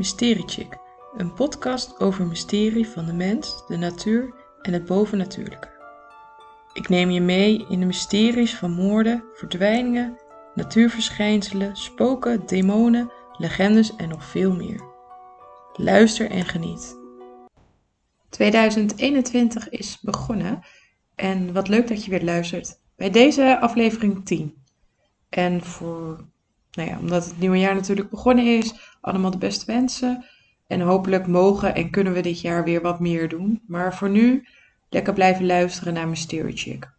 Mysteriechick, een podcast over mysterie van de mens, de natuur en het bovennatuurlijke. Ik neem je mee in de mysteries van moorden, verdwijningen, natuurverschijnselen, spoken, demonen, legendes en nog veel meer. Luister en geniet. 2021 is begonnen en wat leuk dat je weer luistert bij deze aflevering 10. En voor, nou ja, omdat het nieuwe jaar natuurlijk begonnen is, allemaal de beste wensen. En hopelijk mogen en kunnen we dit jaar weer wat meer doen. Maar voor nu lekker blijven luisteren naar Mystery Chick.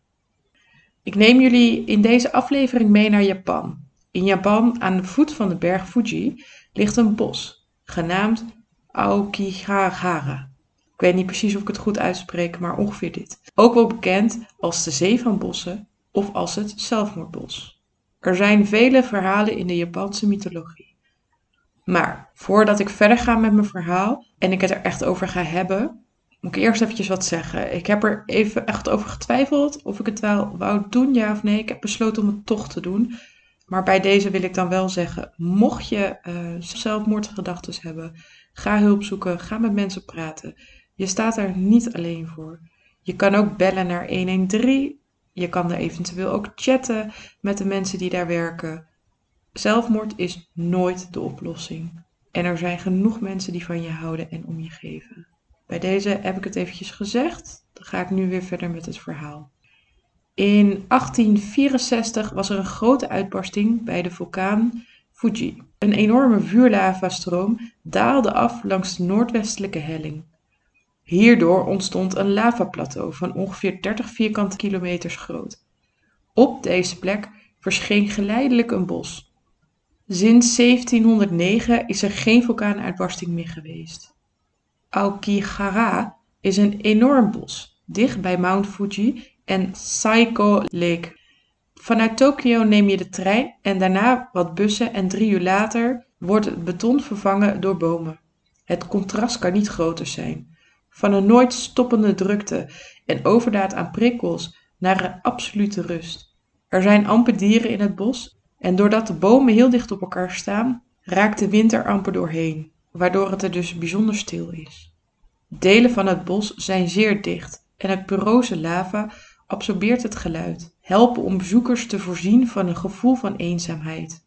Ik neem jullie in deze aflevering mee naar Japan. In Japan, aan de voet van de berg Fuji, ligt een bos, genaamd Aokigahara. Ik weet niet precies of ik het goed uitspreek, maar ongeveer dit. Ook wel bekend als de Zee van Bossen of als het Zelfmoordbos. Er zijn vele verhalen in de Japanse mythologie. Maar voordat ik verder ga met mijn verhaal en ik het er echt over ga hebben, moet ik eerst eventjes wat zeggen. Ik heb er even echt over getwijfeld of ik het wel wou doen, ja of nee. Ik heb besloten om het toch te doen. Maar bij deze wil ik dan wel zeggen, mocht je uh, zelfmoordgedachten hebben, ga hulp zoeken, ga met mensen praten. Je staat er niet alleen voor. Je kan ook bellen naar 113. Je kan er eventueel ook chatten met de mensen die daar werken. Zelfmoord is nooit de oplossing. En er zijn genoeg mensen die van je houden en om je geven. Bij deze heb ik het eventjes gezegd. Dan ga ik nu weer verder met het verhaal. In 1864 was er een grote uitbarsting bij de vulkaan Fuji. Een enorme vuurlavastroom daalde af langs de noordwestelijke helling. Hierdoor ontstond een lavaplateau van ongeveer 30 vierkante kilometers groot. Op deze plek verscheen geleidelijk een bos. Sinds 1709 is er geen vulkaanuitbarsting meer geweest. Aokigahara is een enorm bos, dicht bij Mount Fuji en Saiko Lake. Vanuit Tokio neem je de trein en daarna wat bussen en drie uur later wordt het beton vervangen door bomen. Het contrast kan niet groter zijn. Van een nooit stoppende drukte en overdaad aan prikkels naar een absolute rust. Er zijn amper dieren in het bos en doordat de bomen heel dicht op elkaar staan, raakt de wind er amper doorheen, waardoor het er dus bijzonder stil is. Delen van het bos zijn zeer dicht en het porose lava absorbeert het geluid, helpen om bezoekers te voorzien van een gevoel van eenzaamheid.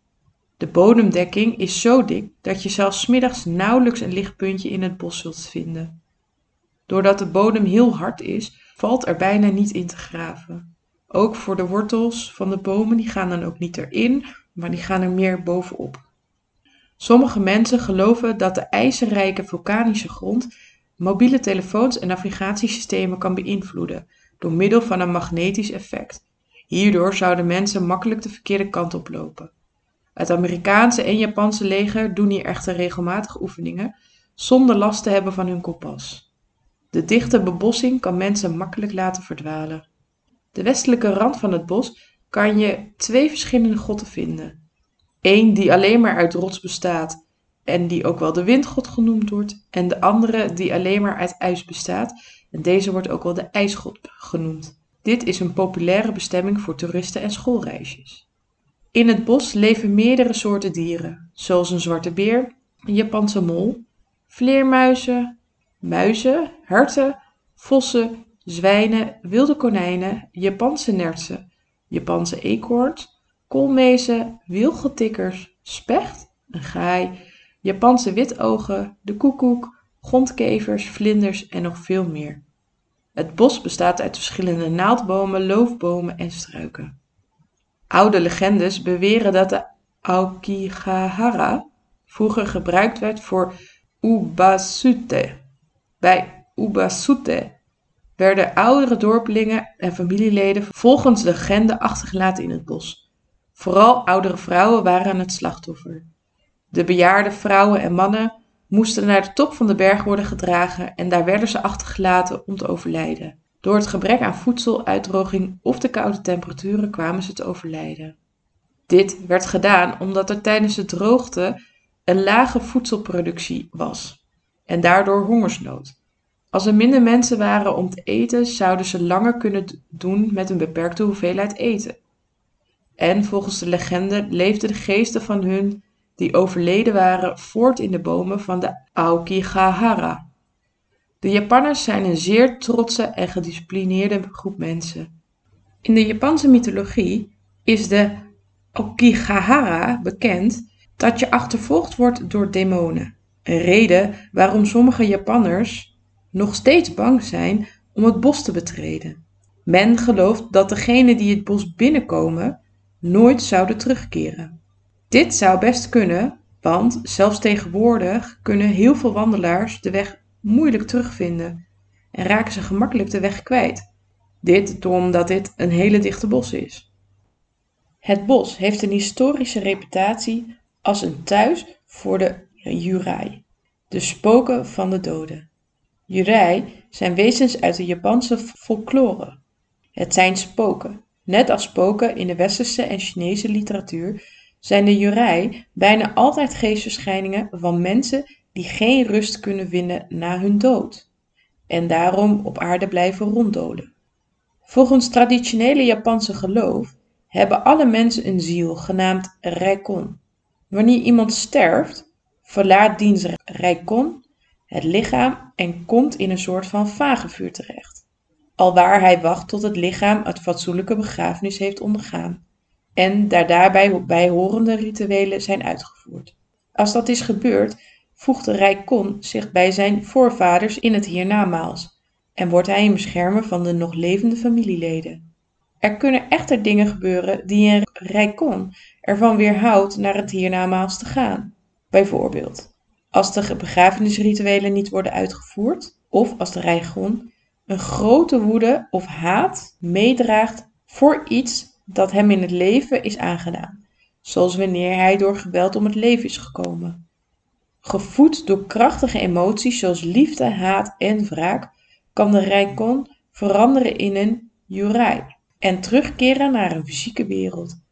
De bodemdekking is zo dik dat je zelfs middags nauwelijks een lichtpuntje in het bos zult vinden. Doordat de bodem heel hard is, valt er bijna niet in te graven. Ook voor de wortels van de bomen, die gaan dan ook niet erin, maar die gaan er meer bovenop. Sommige mensen geloven dat de ijzerrijke vulkanische grond mobiele telefoons en navigatiesystemen kan beïnvloeden door middel van een magnetisch effect. Hierdoor zouden mensen makkelijk de verkeerde kant op lopen. Het Amerikaanse en Japanse leger doen hier echter regelmatig oefeningen zonder last te hebben van hun kompas. De dichte bebossing kan mensen makkelijk laten verdwalen. De westelijke rand van het bos kan je twee verschillende grotten vinden. Eén die alleen maar uit rots bestaat en die ook wel de windgod genoemd wordt, en de andere die alleen maar uit ijs bestaat en deze wordt ook wel de ijsgod genoemd. Dit is een populaire bestemming voor toeristen en schoolreisjes. In het bos leven meerdere soorten dieren, zoals een zwarte beer, een Japanse mol, vleermuizen, muizen, herten, vossen, zwijnen, wilde konijnen, Japanse nertsen, Japanse eekhoorns, koolmezen, wilgetikkers, specht, een gaai, Japanse witogen, de koekoek, grondkevers, vlinders en nog veel meer. Het bos bestaat uit verschillende naaldbomen, loofbomen en struiken. Oude legendes beweren dat de Aokigahara vroeger gebruikt werd voor Ubasute, bij Ubasute werden oudere dorpelingen en familieleden volgens de legende achtergelaten in het bos. Vooral oudere vrouwen waren het slachtoffer. De bejaarde vrouwen en mannen moesten naar de top van de berg worden gedragen en daar werden ze achtergelaten om te overlijden. Door het gebrek aan voedsel, uitdroging of de koude temperaturen kwamen ze te overlijden. Dit werd gedaan omdat er tijdens de droogte een lage voedselproductie was en daardoor hongersnood. Als er minder mensen waren om te eten, zouden ze langer kunnen doen met een beperkte hoeveelheid eten. En volgens de legende leefden de geesten van hun die overleden waren voort in de bomen van de Aokigahara. De Japanners zijn een zeer trotse en gedisciplineerde groep mensen. In de Japanse mythologie is de Aokigahara bekend dat je achtervolgd wordt door demonen. Een reden waarom sommige Japanners nog steeds bang zijn om het bos te betreden. Men gelooft dat degenen die het bos binnenkomen nooit zouden terugkeren. Dit zou best kunnen, want zelfs tegenwoordig kunnen heel veel wandelaars de weg moeilijk terugvinden en raken ze gemakkelijk de weg kwijt. Dit omdat dit een hele dichte bos is. Het bos heeft een historische reputatie als een thuis voor de Yurai, de spoken van de doden. Yurai zijn wezens uit de Japanse folklore. Het zijn spoken. Net als spoken in de westerse en Chinese literatuur zijn de Yurai bijna altijd geestverschijningen van mensen die geen rust kunnen vinden na hun dood en daarom op aarde blijven ronddolen. Volgens traditionele Japanse geloof hebben alle mensen een ziel genaamd Raikon. Wanneer iemand sterft, verlaat diens Raikon het lichaam en komt in een soort van vagevuur terecht, alwaar hij wacht tot het lichaam het fatsoenlijke begrafenis heeft ondergaan en daar daarbij bijhorende rituelen zijn uitgevoerd. Als dat is gebeurd, voegt de Raikon zich bij zijn voorvaders in het hiernamaals en wordt hij een beschermer van de nog levende familieleden. Er kunnen echter dingen gebeuren die een Raikon ervan weerhoudt naar het hiernamaals te gaan. Bijvoorbeeld, als de begrafenisrituelen niet worden uitgevoerd, of als de Raikon een grote woede of haat meedraagt voor iets dat hem in het leven is aangedaan, zoals wanneer hij door geweld om het leven is gekomen. Gevoed door krachtige emoties zoals liefde, haat en wraak, kan de Raikon veranderen in een Yurai en terugkeren naar een fysieke wereld.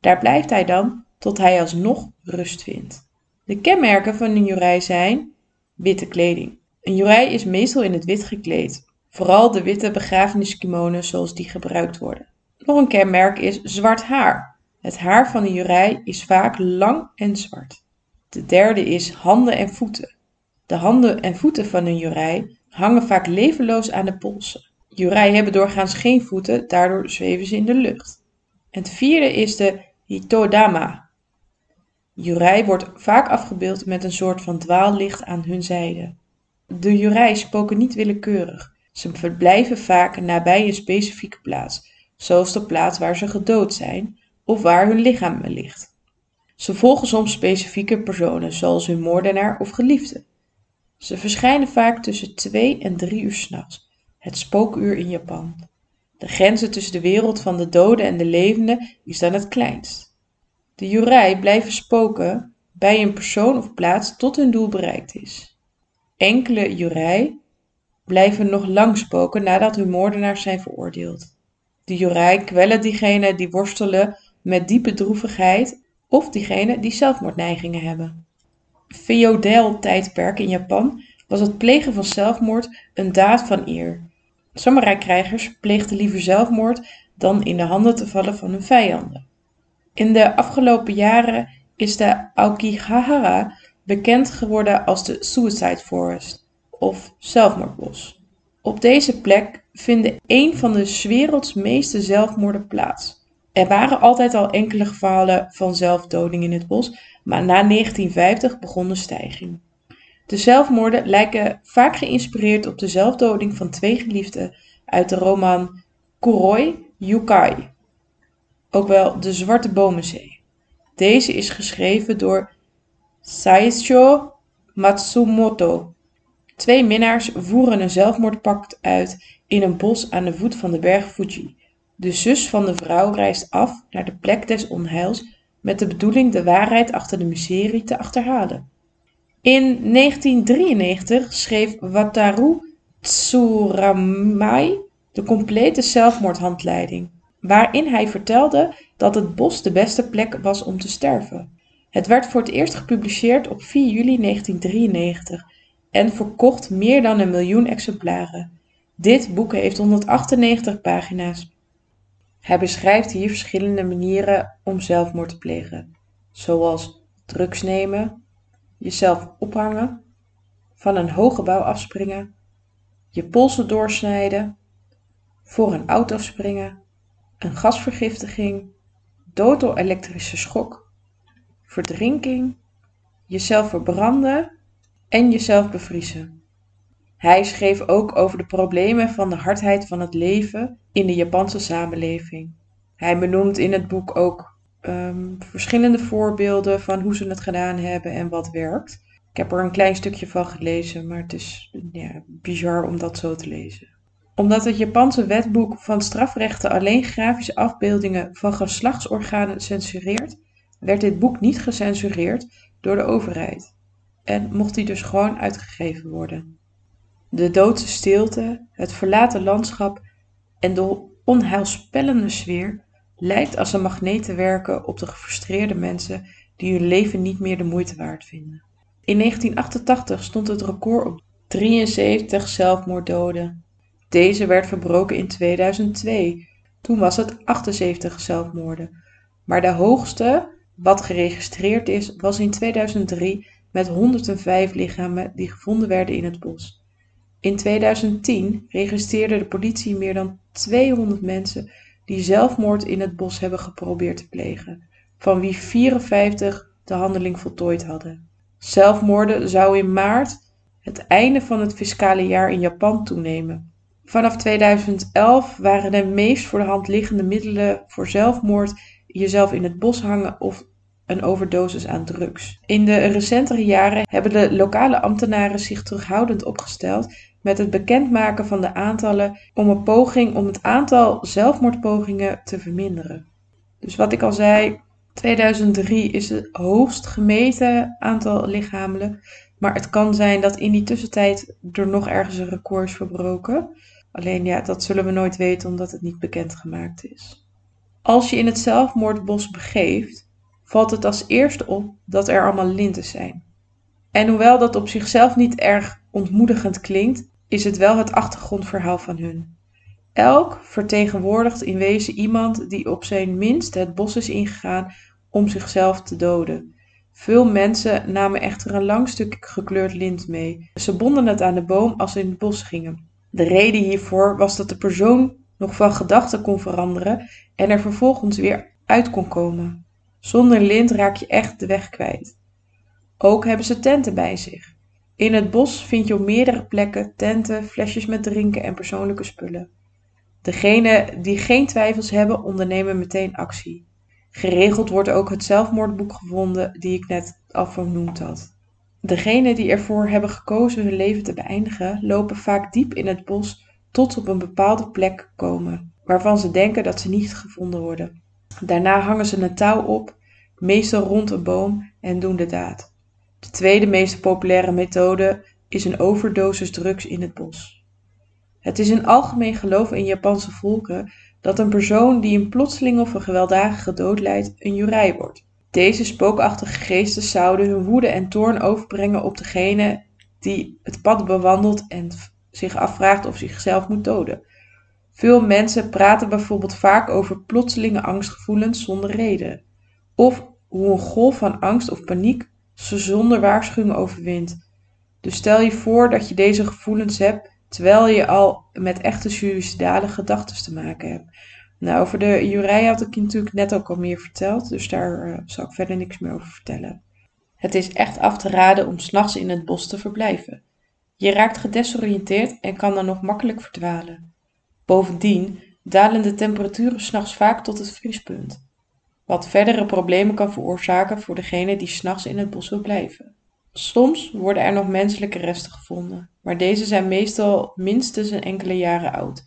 Daar blijft hij dan tot hij alsnog rust vindt. De kenmerken van een Yurai zijn witte kleding. Een Yurai is meestal in het wit gekleed, vooral de witte begrafeniskimonen zoals die gebruikt worden. Nog een kenmerk is zwart haar. Het haar van een Yurai is vaak lang en zwart. De derde is handen en voeten. De handen en voeten van een Yurai hangen vaak levenloos aan de polsen. Yurai hebben doorgaans geen voeten, daardoor zweven ze in de lucht. En het vierde is de Hitodama. Yurai wordt vaak afgebeeld met een soort van dwaallicht aan hun zijde. De Yurai spoken niet willekeurig. Ze verblijven vaak nabij een specifieke plaats, zoals de plaats waar ze gedood zijn of waar hun lichaam ligt. Ze volgen soms specifieke personen, zoals hun moordenaar of geliefde. Ze verschijnen vaak tussen twee en drie uur s'nachts, het spookuur in Japan. De grenzen tussen de wereld van de doden en de levenden is dan het kleinst. De Yurai blijven spoken bij een persoon of plaats tot hun doel bereikt is. Enkele Yurai blijven nog lang spoken nadat hun moordenaars zijn veroordeeld. De Yurai kwellen diegenen die worstelen met diepe droevigheid of diegenen die zelfmoordneigingen hebben. Feodel tijdperk in Japan was het plegen van zelfmoord een daad van eer. Samurai-krijgers pleegden liever zelfmoord dan in de handen te vallen van hun vijanden. In de afgelopen jaren is de Aokigahara bekend geworden als de Suicide Forest of zelfmoordbos. Op deze plek vinden een van de werelds meeste zelfmoorden plaats. Er waren altijd al enkele gevallen van zelfdoding in het bos, maar na 1950 begon de stijging. De zelfmoorden lijken vaak geïnspireerd op de zelfdoding van twee geliefden uit de roman Kuroi Yukai, ook wel De Zwarte Bomenzee. Deze is geschreven door Saisho Matsumoto. Twee minnaars voeren een zelfmoordpact uit in een bos aan de voet van de berg Fuji. De zus van de vrouw reist af naar de plek des onheils met de bedoeling de waarheid achter de miserie te achterhalen. In 1993 schreef Wataru Tsuramai de complete zelfmoordhandleiding, waarin hij vertelde dat het bos de beste plek was om te sterven. Het werd voor het eerst gepubliceerd op 4 juli 1993 en verkocht meer dan een miljoen exemplaren. Dit boek heeft 198 pagina's. Hij beschrijft hier verschillende manieren om zelfmoord te plegen, zoals drugs nemen, jezelf ophangen, van een hoog gebouw afspringen, je polsen doorsnijden, voor een auto springen, een gasvergiftiging, dood door elektrische schok, verdrinking, jezelf verbranden en jezelf bevriezen. Hij schreef ook over de problemen van de hardheid van het leven in de Japanse samenleving. Hij benoemt in het boek ook ehm, verschillende voorbeelden van hoe ze het gedaan hebben en wat werkt. Ik heb er een klein stukje van gelezen, maar het is ja, bizar om dat zo te lezen. Omdat het Japanse wetboek van strafrechten alleen grafische afbeeldingen van geslachtsorganen censureert, werd dit boek niet gecensureerd door de overheid en mocht die dus gewoon uitgegeven worden. De doodse stilte, het verlaten landschap en de onheilspellende sfeer lijkt als een magneet te werken op de gefrustreerde mensen die hun leven niet meer de moeite waard vinden. In 1988 stond het record op 73 zelfmoorddoden. Deze werd verbroken in 2002. Toen was het 78 zelfmoorden. Maar de hoogste wat geregistreerd is, was in 2003 met 105 lichamen die gevonden werden in het bos. In 2010 registreerde de politie meer dan 200 mensen die zelfmoord in het bos hebben geprobeerd te plegen, van wie 54 de handeling voltooid hadden. Zelfmoorden zou in maart, het einde van het fiscale jaar in Japan, toenemen. Vanaf 2011 waren de meest voor de hand liggende middelen voor zelfmoord jezelf in het bos hangen of een overdosis aan drugs. In de recentere jaren hebben de lokale ambtenaren zich terughoudend opgesteld met het bekendmaken van de aantallen om een poging om het aantal zelfmoordpogingen te verminderen. Dus wat ik al zei, 2003 is het hoogst gemeten aantal lichamelen, maar het kan zijn dat in die tussentijd er nog ergens een record is verbroken. Alleen ja, dat zullen we nooit weten omdat het niet bekendgemaakt is. Als je in het zelfmoordbos begeeft, valt het als eerste op dat er allemaal linten zijn. En hoewel dat op zichzelf niet erg ontmoedigend klinkt, is het wel het achtergrondverhaal van hun. Elk vertegenwoordigt in wezen iemand die op zijn minst het bos is ingegaan om zichzelf te doden. Veel mensen namen echter een lang stuk gekleurd lint mee. Ze bonden het aan de boom als ze in het bos gingen. De reden hiervoor was dat de persoon nog van gedachten kon veranderen en er vervolgens weer uit kon komen. Zonder lint raak je echt de weg kwijt. Ook hebben ze tenten bij zich. In het bos vind je op meerdere plekken tenten, flesjes met drinken en persoonlijke spullen. Degenen die geen twijfels hebben, ondernemen meteen actie. Geregeld wordt ook het zelfmoordboek gevonden die ik net al vernoemd had. Degenen die ervoor hebben gekozen hun leven te beëindigen, lopen vaak diep in het bos tot op een bepaalde plek komen, waarvan ze denken dat ze niet gevonden worden. Daarna hangen ze een touw op, meestal rond een boom, en doen de daad. De tweede meest populaire methode is een overdosis drugs in het bos. Het is een algemeen geloof in Japanse volken dat een persoon die een plotseling of een gewelddadige dood leidt een jurei wordt. Deze spookachtige geesten zouden hun woede en toorn overbrengen op degene die het pad bewandelt en zich afvraagt of zichzelf moet doden. Veel mensen praten bijvoorbeeld vaak over plotselinge angstgevoelens zonder reden. Of hoe een golf van angst of paniek ze zonder waarschuwing overwint. Dus stel je voor dat je deze gevoelens hebt terwijl je al met echte suïcidale gedachten te maken hebt. Nou, over de jurei had ik je natuurlijk net ook al meer verteld, dus daar uh, zal ik verder niks meer over vertellen. Het is echt af te raden om s'nachts in het bos te verblijven. Je raakt gedesoriënteerd en kan dan nog makkelijk verdwalen. Bovendien dalen de temperaturen s'nachts vaak tot het vriespunt, wat verdere problemen kan veroorzaken voor degene die s'nachts in het bos wil blijven. Soms worden er nog menselijke resten gevonden, maar deze zijn meestal minstens een enkele jaren oud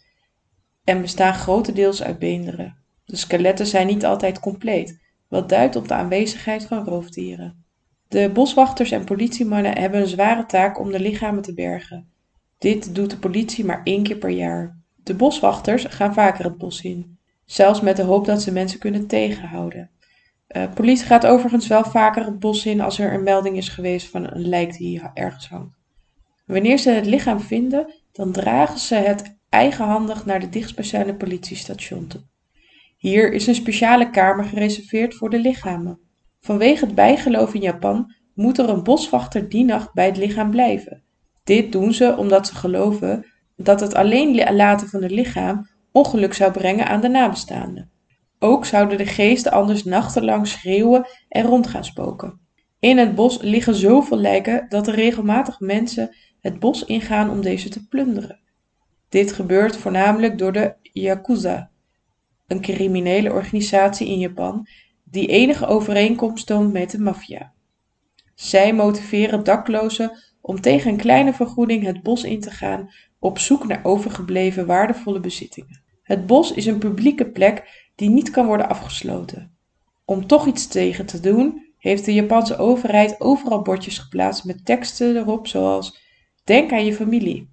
en bestaan grotendeels uit beenderen. De skeletten zijn niet altijd compleet, wat duidt op de aanwezigheid van roofdieren. De boswachters en politiemannen hebben een zware taak om de lichamen te bergen. Dit doet de politie maar één keer per jaar. De boswachters gaan vaker het bos in, zelfs met de hoop dat ze mensen kunnen tegenhouden. Uh, politie gaat overigens wel vaker het bos in als er een melding is geweest van een lijk die ergens hangt. Wanneer ze het lichaam vinden, dan dragen ze het eigenhandig naar de dichtstbijzijnde politiestation. Hier is een speciale kamer gereserveerd voor de lichamen. Vanwege het bijgeloof in Japan moet er een boswachter die nacht bij het lichaam blijven. Dit doen ze omdat ze geloven dat het alleen laten van het lichaam ongeluk zou brengen aan de nabestaanden. Ook zouden de geesten anders nachtenlang schreeuwen en rond gaan spoken. In het bos liggen zoveel lijken dat er regelmatig mensen het bos ingaan om deze te plunderen. Dit gebeurt voornamelijk door de Yakuza, een criminele organisatie in Japan die enige overeenkomst toont met de maffia. Zij motiveren daklozen om tegen een kleine vergoeding het bos in te gaan op zoek naar overgebleven waardevolle bezittingen. Het bos is een publieke plek die niet kan worden afgesloten. Om toch iets tegen te doen, heeft de Japanse overheid overal bordjes geplaatst met teksten erop zoals Denk aan je familie.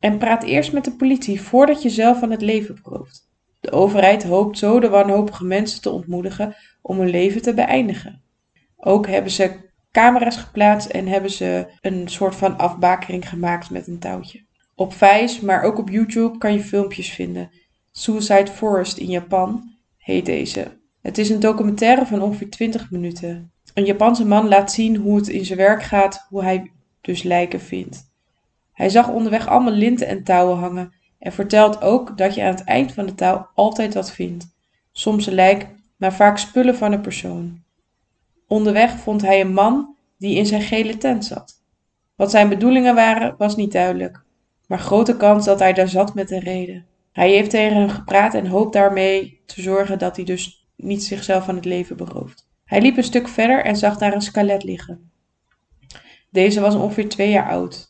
En praat eerst met de politie voordat je zelf van het leven berooft. De overheid hoopt zo de wanhopige mensen te ontmoedigen om hun leven te beëindigen. Ook hebben ze camera's geplaatst en hebben ze een soort van afbakering gemaakt met een touwtje. Op Vice, maar ook op YouTube kan je filmpjes vinden. Suicide Forest in Japan heet deze. Het is een documentaire van ongeveer 20 minuten. Een Japanse man laat zien hoe het in zijn werk gaat, hoe hij dus lijken vindt. Hij zag onderweg allemaal linten en touwen hangen en vertelt ook dat je aan het eind van de touw altijd wat vindt. Soms een lijk, maar vaak spullen van een persoon. Onderweg vond hij een man die in zijn gele tent zat. Wat zijn bedoelingen waren, was niet duidelijk, maar grote kans dat hij daar zat met een reden. Hij heeft tegen hem gepraat en hoopt daarmee te zorgen dat hij dus niet zichzelf van het leven berooft. Hij liep een stuk verder en zag daar een skelet liggen. Deze was ongeveer twee jaar oud.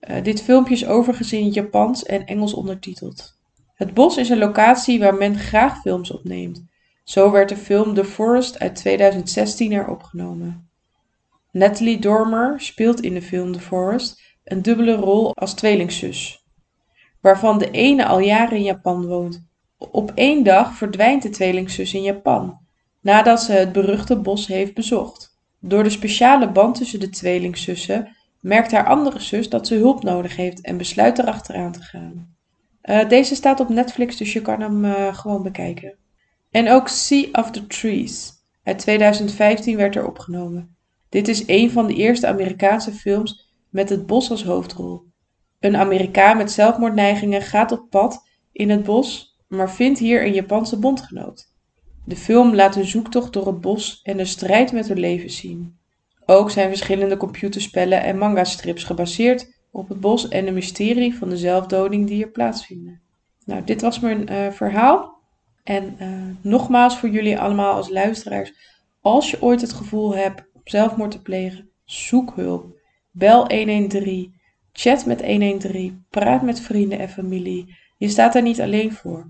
Uh, dit filmpje is overigens in Japans en Engels ondertiteld. Het bos is een locatie waar men graag films opneemt. Zo werd de film The Forest uit 2016 er opgenomen. Natalie Dormer speelt in de film The Forest een dubbele rol als tweelingzus, waarvan de ene al jaren in Japan woont. Op één dag verdwijnt de tweelingzus in Japan, nadat ze het beruchte bos heeft bezocht. Door de speciale band tussen de tweelingzussen merkt haar andere zus dat ze hulp nodig heeft en besluit erachteraan te gaan. Uh, deze staat op Netflix, dus je kan hem uh, gewoon bekijken. En ook Sea of the Trees uit 2015 werd er opgenomen. Dit is een van de eerste Amerikaanse films met het bos als hoofdrol. Een Amerikaan met zelfmoordneigingen gaat op pad in het bos, maar vindt hier een Japanse bondgenoot. De film laat een zoektocht door het bos en de strijd met hun leven zien. Ook zijn verschillende computerspellen en manga-strips gebaseerd op het bos en de mysterie van de zelfdoding die er plaatsvinden. Nou, dit was mijn uh, verhaal. En uh, nogmaals voor jullie allemaal als luisteraars, als je ooit het gevoel hebt zelfmoord te plegen, zoek hulp. Bel 113, chat met 113, praat met vrienden en familie. Je staat daar niet alleen voor.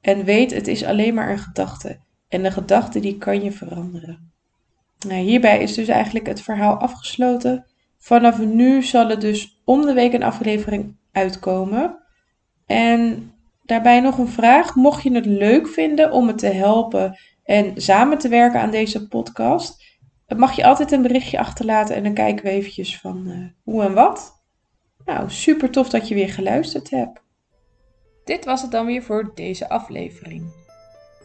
En weet, het is alleen maar een gedachte. En de gedachte die kan je veranderen. Nou, hierbij is dus eigenlijk het verhaal afgesloten. Vanaf nu zal er dus om de week een aflevering uitkomen. En daarbij nog een vraag. Mocht je het leuk vinden om me te helpen en samen te werken aan deze podcast, mag je altijd een berichtje achterlaten en dan kijken we eventjes van uh, hoe en wat. Nou, super tof dat je weer geluisterd hebt. Dit was het dan weer voor deze aflevering.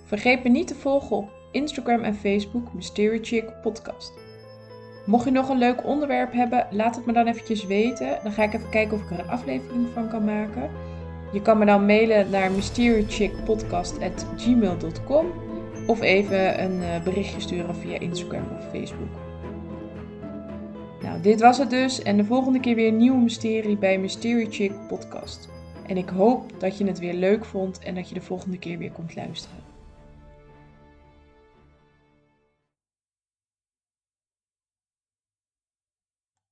Vergeet me niet te volgen op Instagram en Facebook Mystery Chick Podcast. Mocht je nog een leuk onderwerp hebben, laat het me dan eventjes weten. Dan ga ik even kijken of ik er een aflevering van kan maken. Je kan me dan mailen naar mysterychickpodcast.gmail.com of even een eh, berichtje sturen via Instagram of Facebook. Nou, dit was het dus. En de volgende keer weer een nieuwe mysterie bij Mystery Chick Podcast. En ik hoop dat je het weer leuk vond en dat je de volgende keer weer komt luisteren.